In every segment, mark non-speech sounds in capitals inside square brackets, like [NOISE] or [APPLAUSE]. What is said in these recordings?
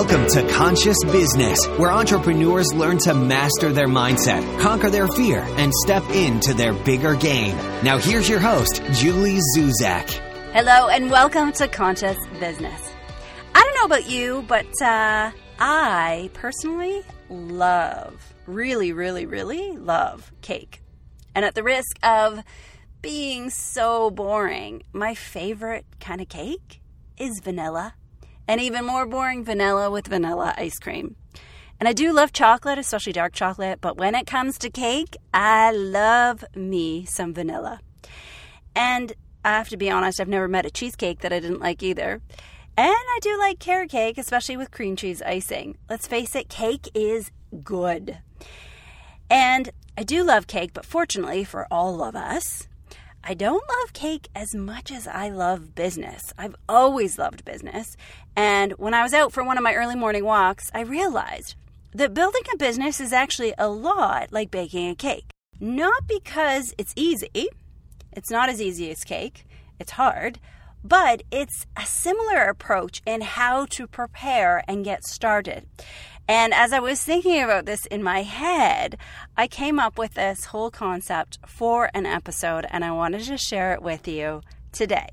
Welcome to Conscious Business, where entrepreneurs learn to master their mindset, conquer their fear, and step into their bigger game. Now, here's your host, Julie Zuzak. Hello, and welcome to Conscious Business. I don't know about you, but uh, I personally love, really, really, really love cake. And at the risk of being so boring, my favorite kind of cake is vanilla and even more boring vanilla with vanilla ice cream. And I do love chocolate, especially dark chocolate, but when it comes to cake, I love me some vanilla. And I have to be honest, I've never met a cheesecake that I didn't like either. And I do like carrot cake, especially with cream cheese icing. Let's face it, cake is good. And I do love cake, but fortunately for all of us, I don't love cake as much as I love business. I've always loved business. And when I was out for one of my early morning walks, I realized that building a business is actually a lot like baking a cake. Not because it's easy, it's not as easy as cake, it's hard, but it's a similar approach in how to prepare and get started. And as I was thinking about this in my head, I came up with this whole concept for an episode, and I wanted to share it with you today.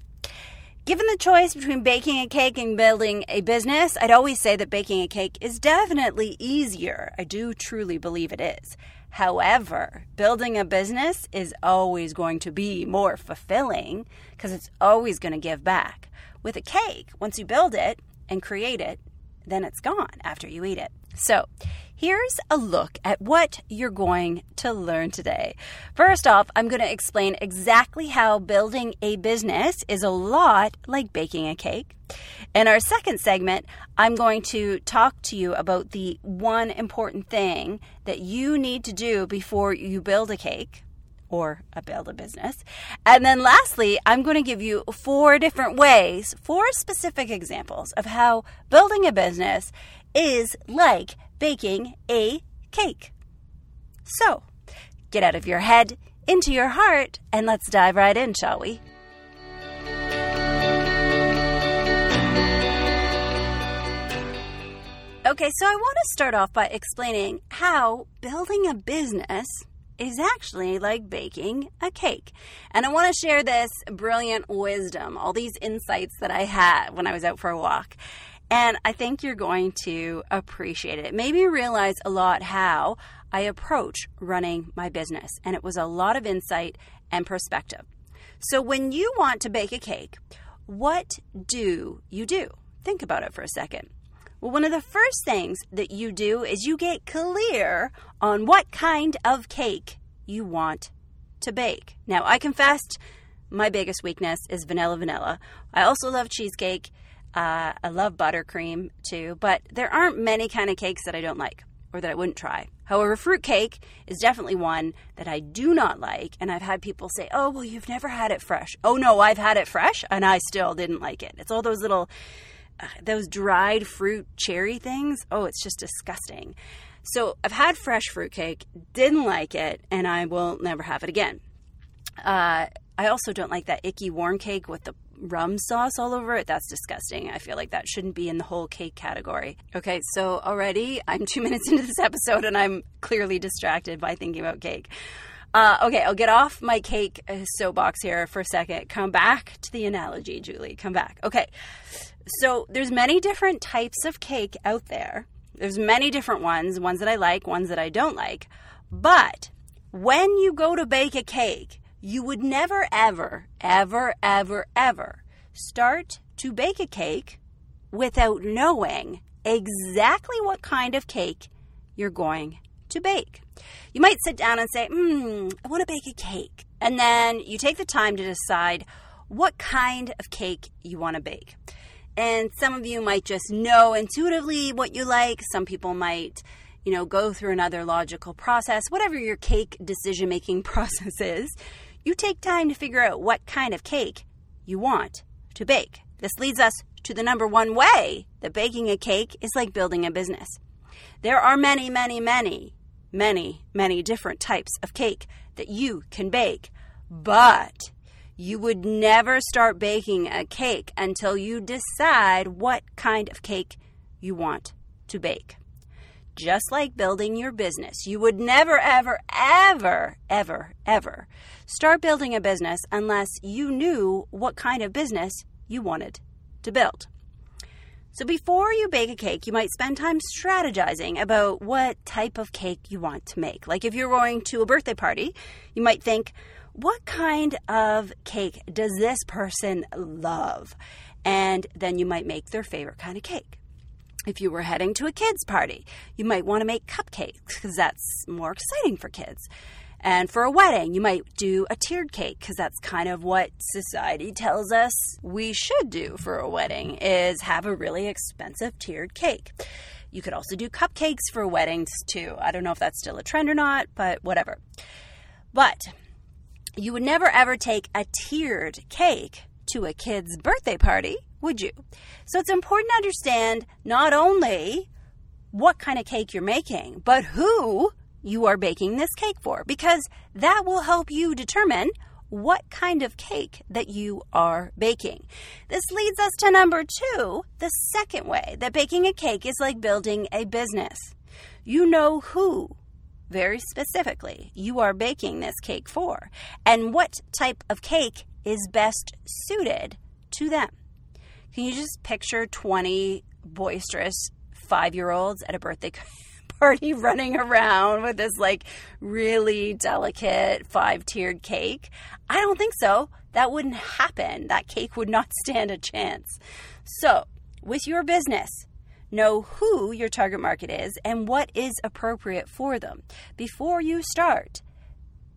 Given the choice between baking a cake and building a business, I'd always say that baking a cake is definitely easier. I do truly believe it is. However, building a business is always going to be more fulfilling because it's always going to give back. With a cake, once you build it and create it, then it's gone after you eat it. So, here's a look at what you're going to learn today. First off, I'm going to explain exactly how building a business is a lot like baking a cake. In our second segment, I'm going to talk to you about the one important thing that you need to do before you build a cake or a build a business. And then lastly, I'm going to give you four different ways, four specific examples of how building a business is like baking a cake. So, get out of your head, into your heart, and let's dive right in, shall we? Okay, so I want to start off by explaining how building a business is actually like baking a cake. And I want to share this brilliant wisdom, all these insights that I had when I was out for a walk. And I think you're going to appreciate it. It made me realize a lot how I approach running my business. And it was a lot of insight and perspective. So, when you want to bake a cake, what do you do? Think about it for a second. Well, one of the first things that you do is you get clear on what kind of cake you want to bake. Now, I confessed my biggest weakness is vanilla vanilla. I also love cheesecake uh, I love buttercream too, but there aren't many kind of cakes that I don't like or that I wouldn't try. However, fruit cake is definitely one that I do not like, and I've had people say, "Oh, well, you've never had it fresh." Oh no, I've had it fresh, and I still didn't like it. It's all those little, uh, those dried fruit cherry things. Oh, it's just disgusting. So I've had fresh fruit cake, didn't like it, and I will never have it again. Uh, I also don't like that icky warm cake with the rum sauce all over it. That's disgusting. I feel like that shouldn't be in the whole cake category. Okay, so already I'm two [LAUGHS] minutes into this episode and I'm clearly distracted by thinking about cake. Uh, okay, I'll get off my cake uh, soapbox here for a second. Come back to the analogy, Julie. Come back. Okay, so there's many different types of cake out there. There's many different ones, ones that I like, ones that I don't like. But when you go to bake a cake, you would never, ever, ever, ever, ever start to bake a cake without knowing exactly what kind of cake you're going to bake. You might sit down and say, Hmm, I want to bake a cake. And then you take the time to decide what kind of cake you want to bake. And some of you might just know intuitively what you like. Some people might, you know, go through another logical process. Whatever your cake decision making [LAUGHS] process is, you take time to figure out what kind of cake you want to bake. This leads us to the number one way that baking a cake is like building a business. There are many, many, many, many, many different types of cake that you can bake, but you would never start baking a cake until you decide what kind of cake you want to bake. Just like building your business, you would never, ever, ever, ever, ever start building a business unless you knew what kind of business you wanted to build. So before you bake a cake, you might spend time strategizing about what type of cake you want to make. Like if you're going to a birthday party, you might think, what kind of cake does this person love? And then you might make their favorite kind of cake. If you were heading to a kids' party, you might want to make cupcakes because that's more exciting for kids. And for a wedding, you might do a tiered cake because that's kind of what society tells us we should do for a wedding is have a really expensive tiered cake. You could also do cupcakes for weddings too. I don't know if that's still a trend or not, but whatever. But you would never ever take a tiered cake to a kid's birthday party, would you? So it's important to understand not only what kind of cake you're making, but who you are baking this cake for because that will help you determine what kind of cake that you are baking. This leads us to number two, the second way that baking a cake is like building a business. You know who, very specifically, you are baking this cake for and what type of cake is best suited to them. Can you just picture 20 boisterous five year olds at a birthday [LAUGHS] party running around with this like really delicate five tiered cake. I don't think so. That wouldn't happen. That cake would not [LAUGHS] stand a chance. So, with your business, know who your target market is and what is appropriate for them before you start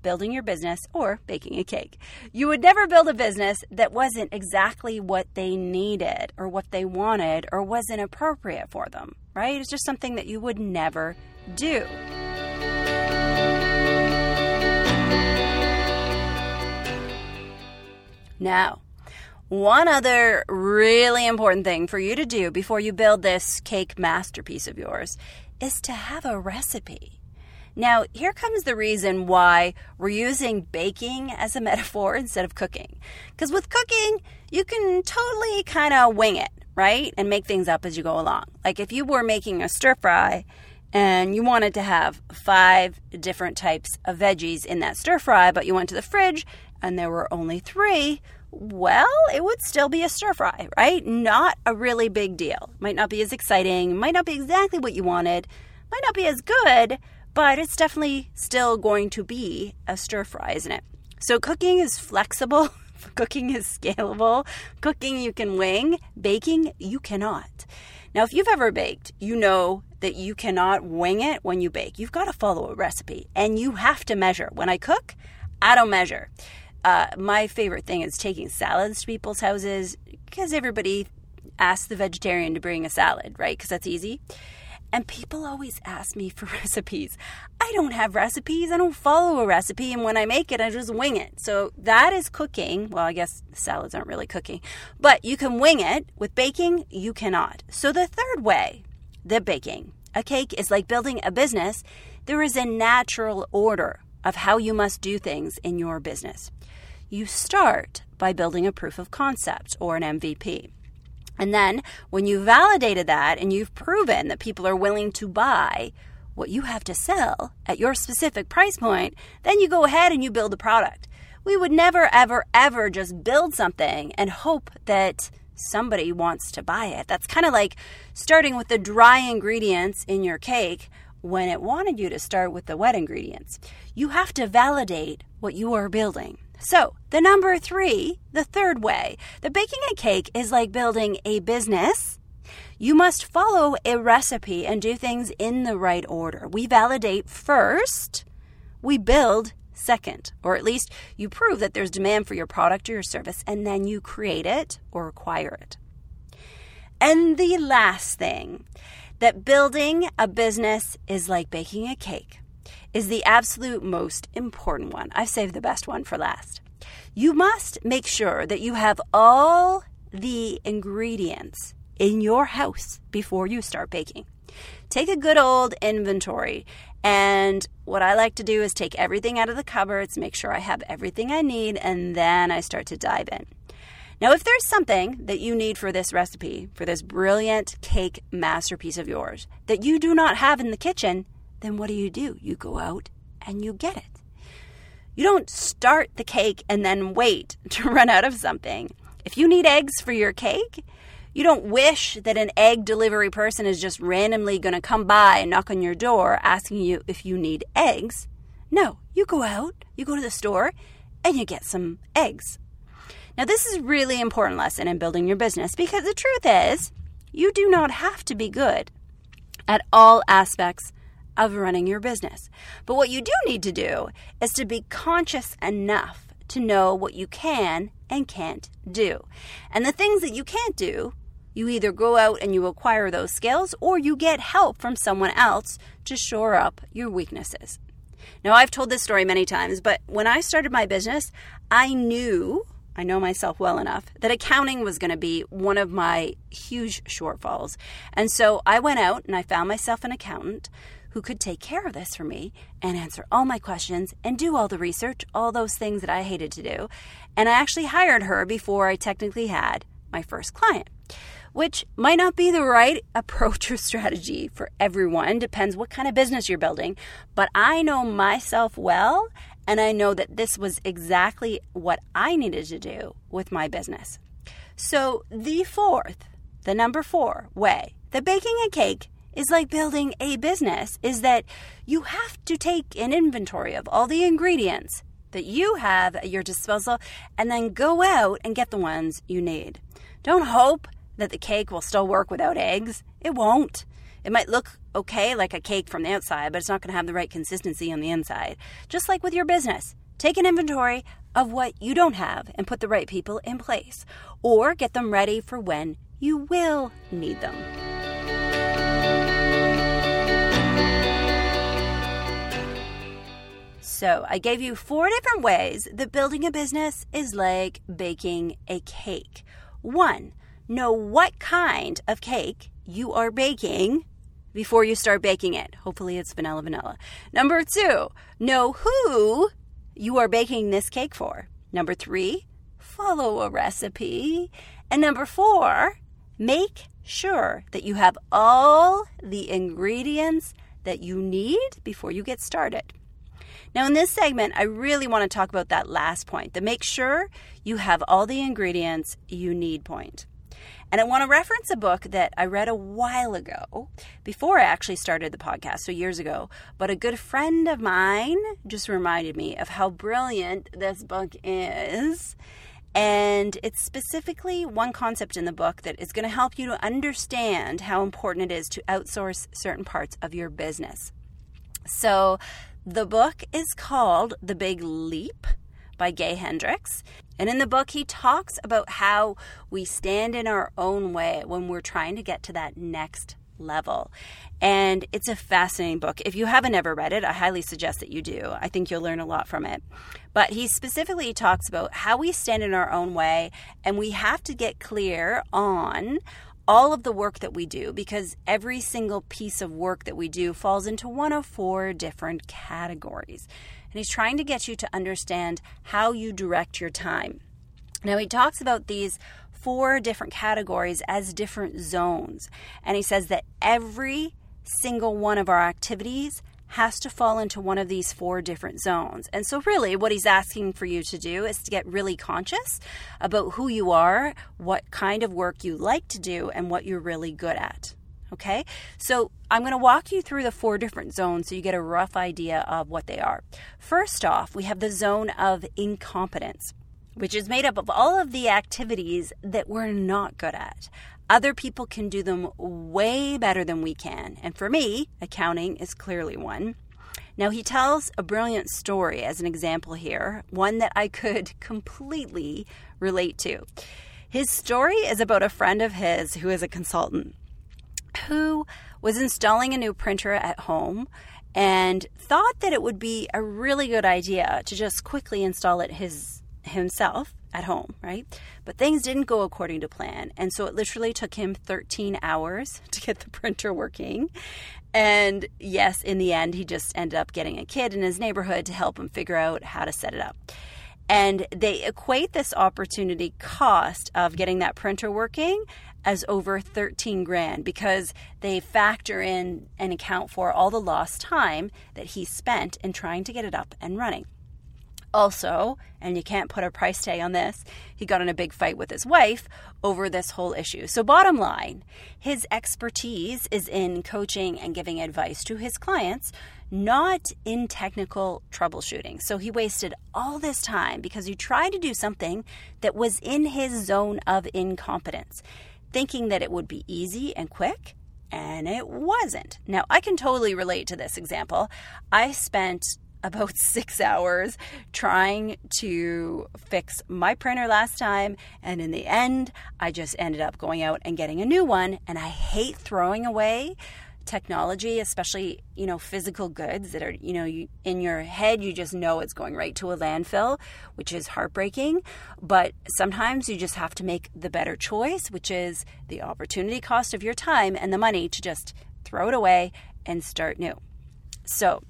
building your business or baking a cake. You would never build a business that wasn't exactly what they needed or what they wanted or wasn't appropriate for them right? It's just something that you would never do. Now, one other really important thing for you to do before you build this cake masterpiece of yours is to have a recipe. Now, here comes the reason why we're using baking as a [LAUGHS] metaphor instead of cooking. Because with cooking, you can totally kind of wing it right? And make things up as you go along. Like if you were making a stir fry and you wanted to have five different types of veggies in that stir fry, but you went to the fridge and there were only three, well, it would still be a stir fry, right? Not a really big deal. Might not be as exciting, might not be exactly what you wanted, might not be as good, but it's definitely still going to be a stir fry, isn't it? So cooking is flexible [LAUGHS] Cooking is scalable. Cooking you can wing. Baking you cannot. Now, if you've ever baked, you know that you cannot wing it when you bake. You've got to follow a recipe and you have to measure. When I cook, I don't measure. Uh, my favorite thing is taking salads to people's houses because everybody asks the vegetarian to bring a salad, right? Because that's easy. And people always ask me for [LAUGHS] recipes. I don't have recipes. I don't follow a recipe. And when I make it, I just wing it. So that is cooking. Well, I guess salads aren't really cooking, but you can wing it. With baking, you cannot. So the third way, the baking, a cake is like building a business. There is a natural order of how you must do things in your business. You start by building a proof of concept or an MVP. And then when you've validated that and you've proven that people are willing to buy what you have to sell at your specific price point, then you go ahead and you build a product. We would never, ever, ever just build something and hope that somebody wants to buy it. That's kind of like starting with the dry ingredients in your cake when it wanted you to start with the wet ingredients. You have to validate what you are building. So, the number three, the third way, the baking a cake is like building a business. You must follow a recipe and do things in the right order. We validate first, we build second, or at least you prove that there's demand for your product or your service, and then you create it or acquire it. And the last thing that building a business is like baking a cake is the absolute most important one. I've saved the best one for last. You must make sure that you have all the ingredients in your house before you start baking. Take a good old inventory. And what I like to do is take everything out of the cupboards, make sure I have everything I need, and then I start to dive in. Now, if there's something that you need for this recipe, for this brilliant cake masterpiece of yours, that you do not have in the kitchen, then what do you do? You go out and you get it. You don't start the cake and then wait [LAUGHS] to run out of something. If you need eggs for your cake, you don't wish that an egg delivery person is just randomly going to come by and knock on your door asking you if you need eggs. No, you go out, you go to the store, and you get some eggs. Now, this is a really important lesson in building your business because the truth is, you do not have to be good at all aspects of running your business. But what you do need to do is to be conscious enough to know what you can and can't do. And the things that you can't do, you either go out and you acquire those skills or you get help from someone else to shore up your weaknesses. Now, I've told this story many times, but when I started my business, I knew, I know myself well enough, that accounting was going to be one of my huge shortfalls. And so I went out and I found myself an accountant who could take care of this for me and answer all my questions and do all the research, all those things that I hated to do. And I actually hired her before I technically had my first client which might not be the right [LAUGHS] approach or strategy for everyone. Depends what kind of business you're building. But I know myself well, and I know that this was exactly what I needed to do with my business. So, the fourth, the number four way, the baking a cake is like building a business, is that you have to take an inventory of all the ingredients that you have at your disposal and then go out and get the ones you need. Don't hope that the cake will still work without eggs. It won't. It might look okay like a cake from the outside, but it's not going to have the right consistency on the inside. Just like with your business, take an inventory of what you don't have and put the right people in place, or get them ready for when you will need them. So, I gave you four different ways that building a business is like baking a cake. One, know what kind of cake you are baking before you start baking it. Hopefully, it's vanilla vanilla. Number two, know who you are baking this cake for. Number three, follow a recipe. And number four, make sure that you have all the ingredients that you need before you get started. Now, in this segment, I really want to talk about that last point the make sure you have all the ingredients you need point. And I want to reference a book that I read a while ago, before I actually started the podcast, so years ago. But a good friend of mine just reminded me of how brilliant this book is. And it's specifically one concept in the book that is going to help you to understand how important it is to outsource certain parts of your business. So, the book is called The Big Leap by Gay Hendricks. And in the book, he talks about how we stand in our own way when we're trying to get to that next level. And it's a fascinating book. If you haven't ever read it, I highly suggest that you do. I think you'll learn a lot from it. But he specifically talks about how we stand in our own way and we have to get clear on all of the work that we do because every single piece of work that we do falls into one of four different categories. And he's trying to get you to understand how you direct your time. Now, he talks about these four different categories as different zones. And he says that every single one of our activities has to fall into one of these four different zones. And so, really, what he's asking for you to do is to get really conscious about who you are, what kind of work you like to do, and what you're really good at. Okay, so I'm going to walk you through the four different zones so you get a rough idea of what they are. First off, we have the zone of incompetence, which is made up of all of the activities that we're not good at. Other people can do them way better than we can. And for me, accounting is clearly one. Now, he tells a brilliant story as an example here, one that I could [LAUGHS] completely relate to. His story is about a friend of his who is a consultant who was installing a new printer at home and thought that it would be a really good idea to just quickly install it his himself at home, right? But things didn't go according to plan. And so it literally took him 13 hours [LAUGHS] to get the printer working. And yes, in the end, he just ended up getting a kid in his neighborhood to help him figure out how to set it up. And they equate this opportunity cost of getting that printer working as over 13 grand because they factor in and account for all the lost time that he spent in trying to get it up and running. Also, and you can't put a price tag on this, he got in a big fight with his wife over this whole issue. So, bottom line, his expertise is in coaching and giving advice to his clients, not in technical troubleshooting. So, he wasted all this time because he tried to do something that was in his zone of incompetence, thinking that it would be easy and quick. And it wasn't. Now, I can totally relate to this example. I spent about [LAUGHS] six hours trying to fix my printer last time. And in the end, I just ended up going out and getting a new one. And I hate throwing away technology, especially, you know, physical goods that are, you know, you, in your head, you just know it's going right to a landfill, which is heartbreaking. But sometimes you just have to make the better choice, which is the opportunity cost of your time and the money to just throw it away and start new. So,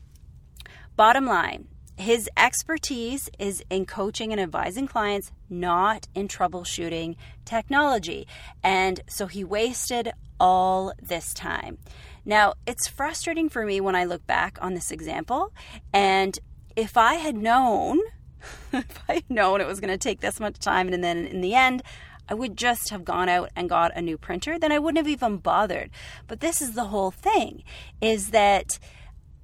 Bottom line, his expertise is in coaching and advising clients, not in troubleshooting technology. And so he wasted all this time. Now, it's frustrating for me when I look back on this example. And if I had known, [LAUGHS] if I had known it was going to take this much time, and then in the end, I would just have gone out and got a new printer, then I wouldn't have even bothered. But this is the whole thing is that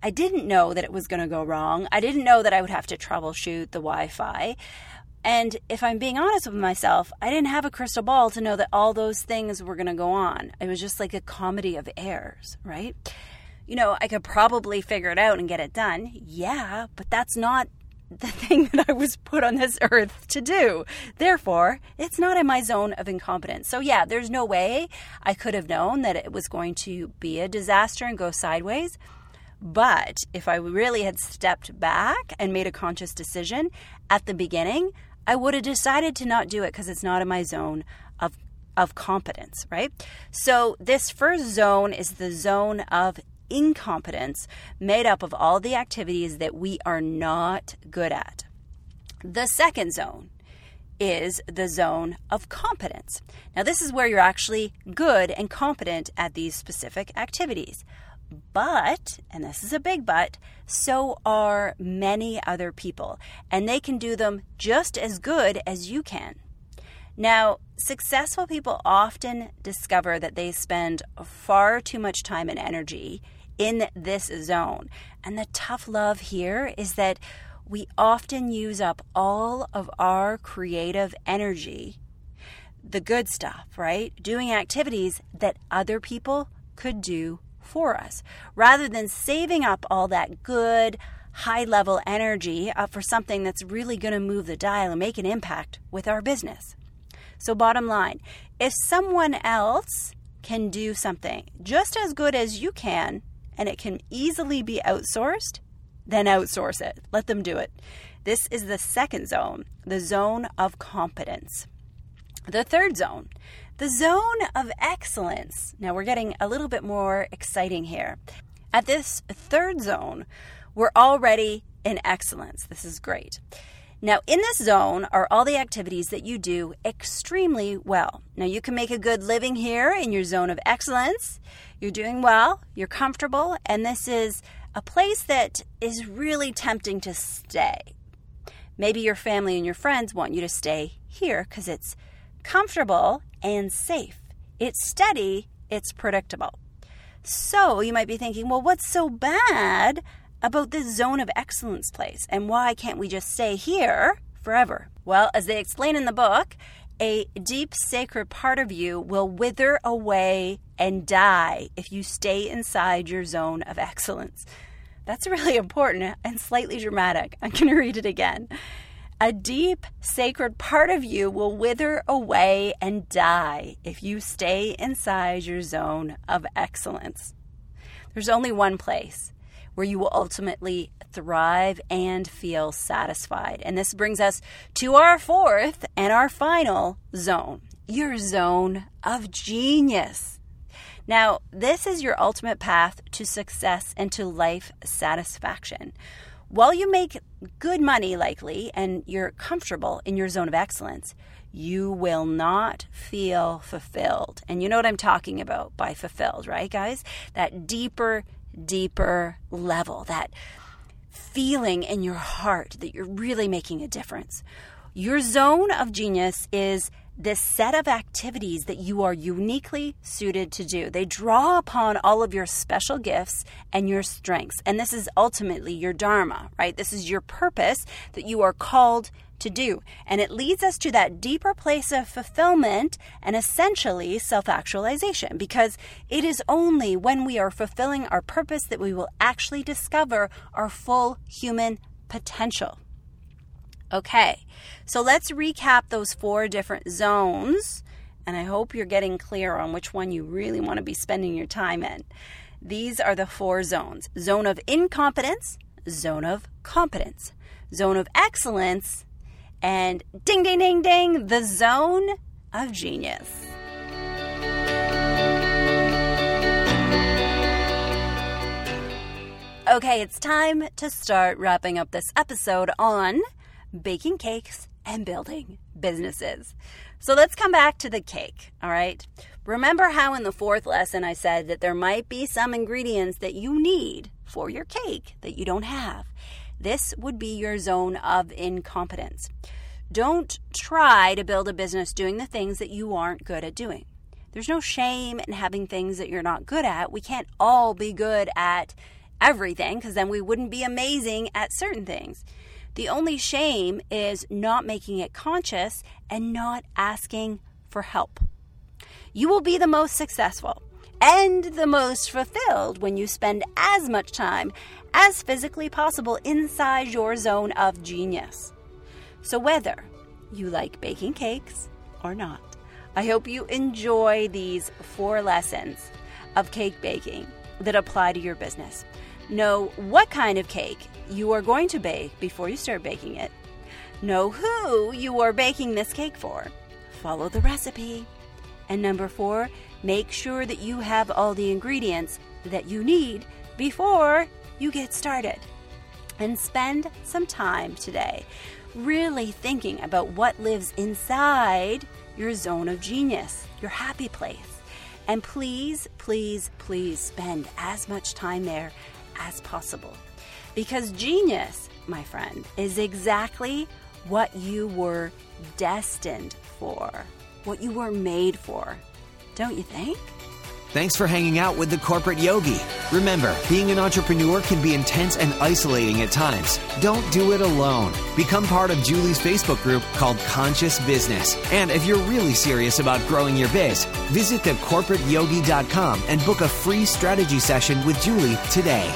I didn't know that it was going to go wrong. I didn't know that I would have to troubleshoot the Wi Fi. And if I'm being honest with myself, I didn't have a crystal ball to know that all those things were going to go on. It was just like a comedy of errors, right? You know, I could probably figure it out and get it done. Yeah, but that's not the [LAUGHS] thing that I was put on this earth to do. Therefore, it's not in my zone of incompetence. So, yeah, there's no way I could have known that it was going to be a disaster and go sideways. But if I really had stepped back and made a conscious decision at the beginning, I would have decided to not do it because it's not in my zone of of competence, right? So this first zone is the zone of incompetence made up of all the activities that we are not good at. The second zone is the zone of competence. Now, this is where you're actually good and competent at these specific activities. But, and this is a big but, so are many other people, and they can do them just as good as you can. Now, successful people often discover that they spend far too much time and energy in this zone. And the tough love here is that we often use up all of our creative energy, the good stuff, right? Doing activities that other people could do for us rather than saving up all that good, high level energy uh, for something that's really going to move the dial and make an impact with our business. So, bottom line, if someone else can do something just as good as you can and it can easily be outsourced, then outsource it. Let them do it. This is the second zone, the zone of competence. The third zone the zone of excellence. Now we're getting a little bit more exciting here. At this third zone, we're already in excellence. This is great. Now, in this zone are all the activities that you do extremely well. Now, you can make a good living here in your zone of excellence. You're doing well, you're comfortable, and this is a place that is really tempting to stay. Maybe your family and your friends want you to stay here because it's comfortable and safe. It's steady, it's predictable. So you might be thinking, well, what's so bad about this zone of excellence place? And why can't we just stay here forever? Well, as they explain in the book, a deep sacred part of you will wither away and die if you stay inside your zone of excellence. That's really [LAUGHS] important and slightly dramatic. I'm going to read it again a deep, sacred part of you will wither away and die if you stay inside your zone of excellence. There's only one place where you will ultimately thrive and feel satisfied. And this brings us to our fourth and our final zone your zone of genius. Now, this is your ultimate path to success and to life satisfaction While you make good money, likely, and you're comfortable in your zone of excellence, you will not feel fulfilled. And you know what I'm talking about by fulfilled, right, guys? That deeper, deeper level, that feeling in your heart that you're really making a difference. Your zone of genius is this set of activities that you are uniquely suited to do. They draw upon all of your special gifts and your strengths. And this is ultimately your Dharma, right? This is your purpose that you are called to do. And it leads us to that deeper place of fulfillment and essentially self actualization because it is only when we are fulfilling our purpose that we will actually discover our full human potential. Okay, so let's recap those four different zones, and I hope you're getting clear on which one you really want to be spending your time in. These are the four zones zone of incompetence, zone of competence, zone of excellence, and ding, ding, ding, ding, the zone of genius. Okay, it's time to start wrapping up this episode on baking cakes and building businesses. So let's come back to the cake, all right? Remember how in the fourth lesson I said that there might be some ingredients that you need for your cake that you don't have. This would be your zone of incompetence. Don't try to build a business doing the things that you aren't good at doing. There's no shame in having things that you're not good at. We can't all be good at everything because then we wouldn't be amazing at certain things. The only shame is not making it conscious and not asking for help. You will be the most successful and the most fulfilled when you spend as much time as physically possible inside your zone of genius. So, whether you like baking cakes or not, I hope you enjoy these four lessons of cake baking that apply to your business. Know what kind of cake you are going to bake before you start baking it. Know who you are baking this cake for. Follow the recipe. And number four, make sure that you have all the ingredients that you need before you get started. And spend some time today really thinking about what lives inside your zone of genius, your happy place. And please, please, please spend as much time there as possible. Because genius, my friend, is exactly what you were destined for, what you were made for. Don't you think? Thanks for hanging out with the corporate yogi. Remember, being an entrepreneur can be intense and isolating at times. Don't do it alone. Become part of Julie's Facebook group called Conscious Business. And if you're really serious about growing your biz, visit thecorporateyogi.com and book a free strategy session with Julie today.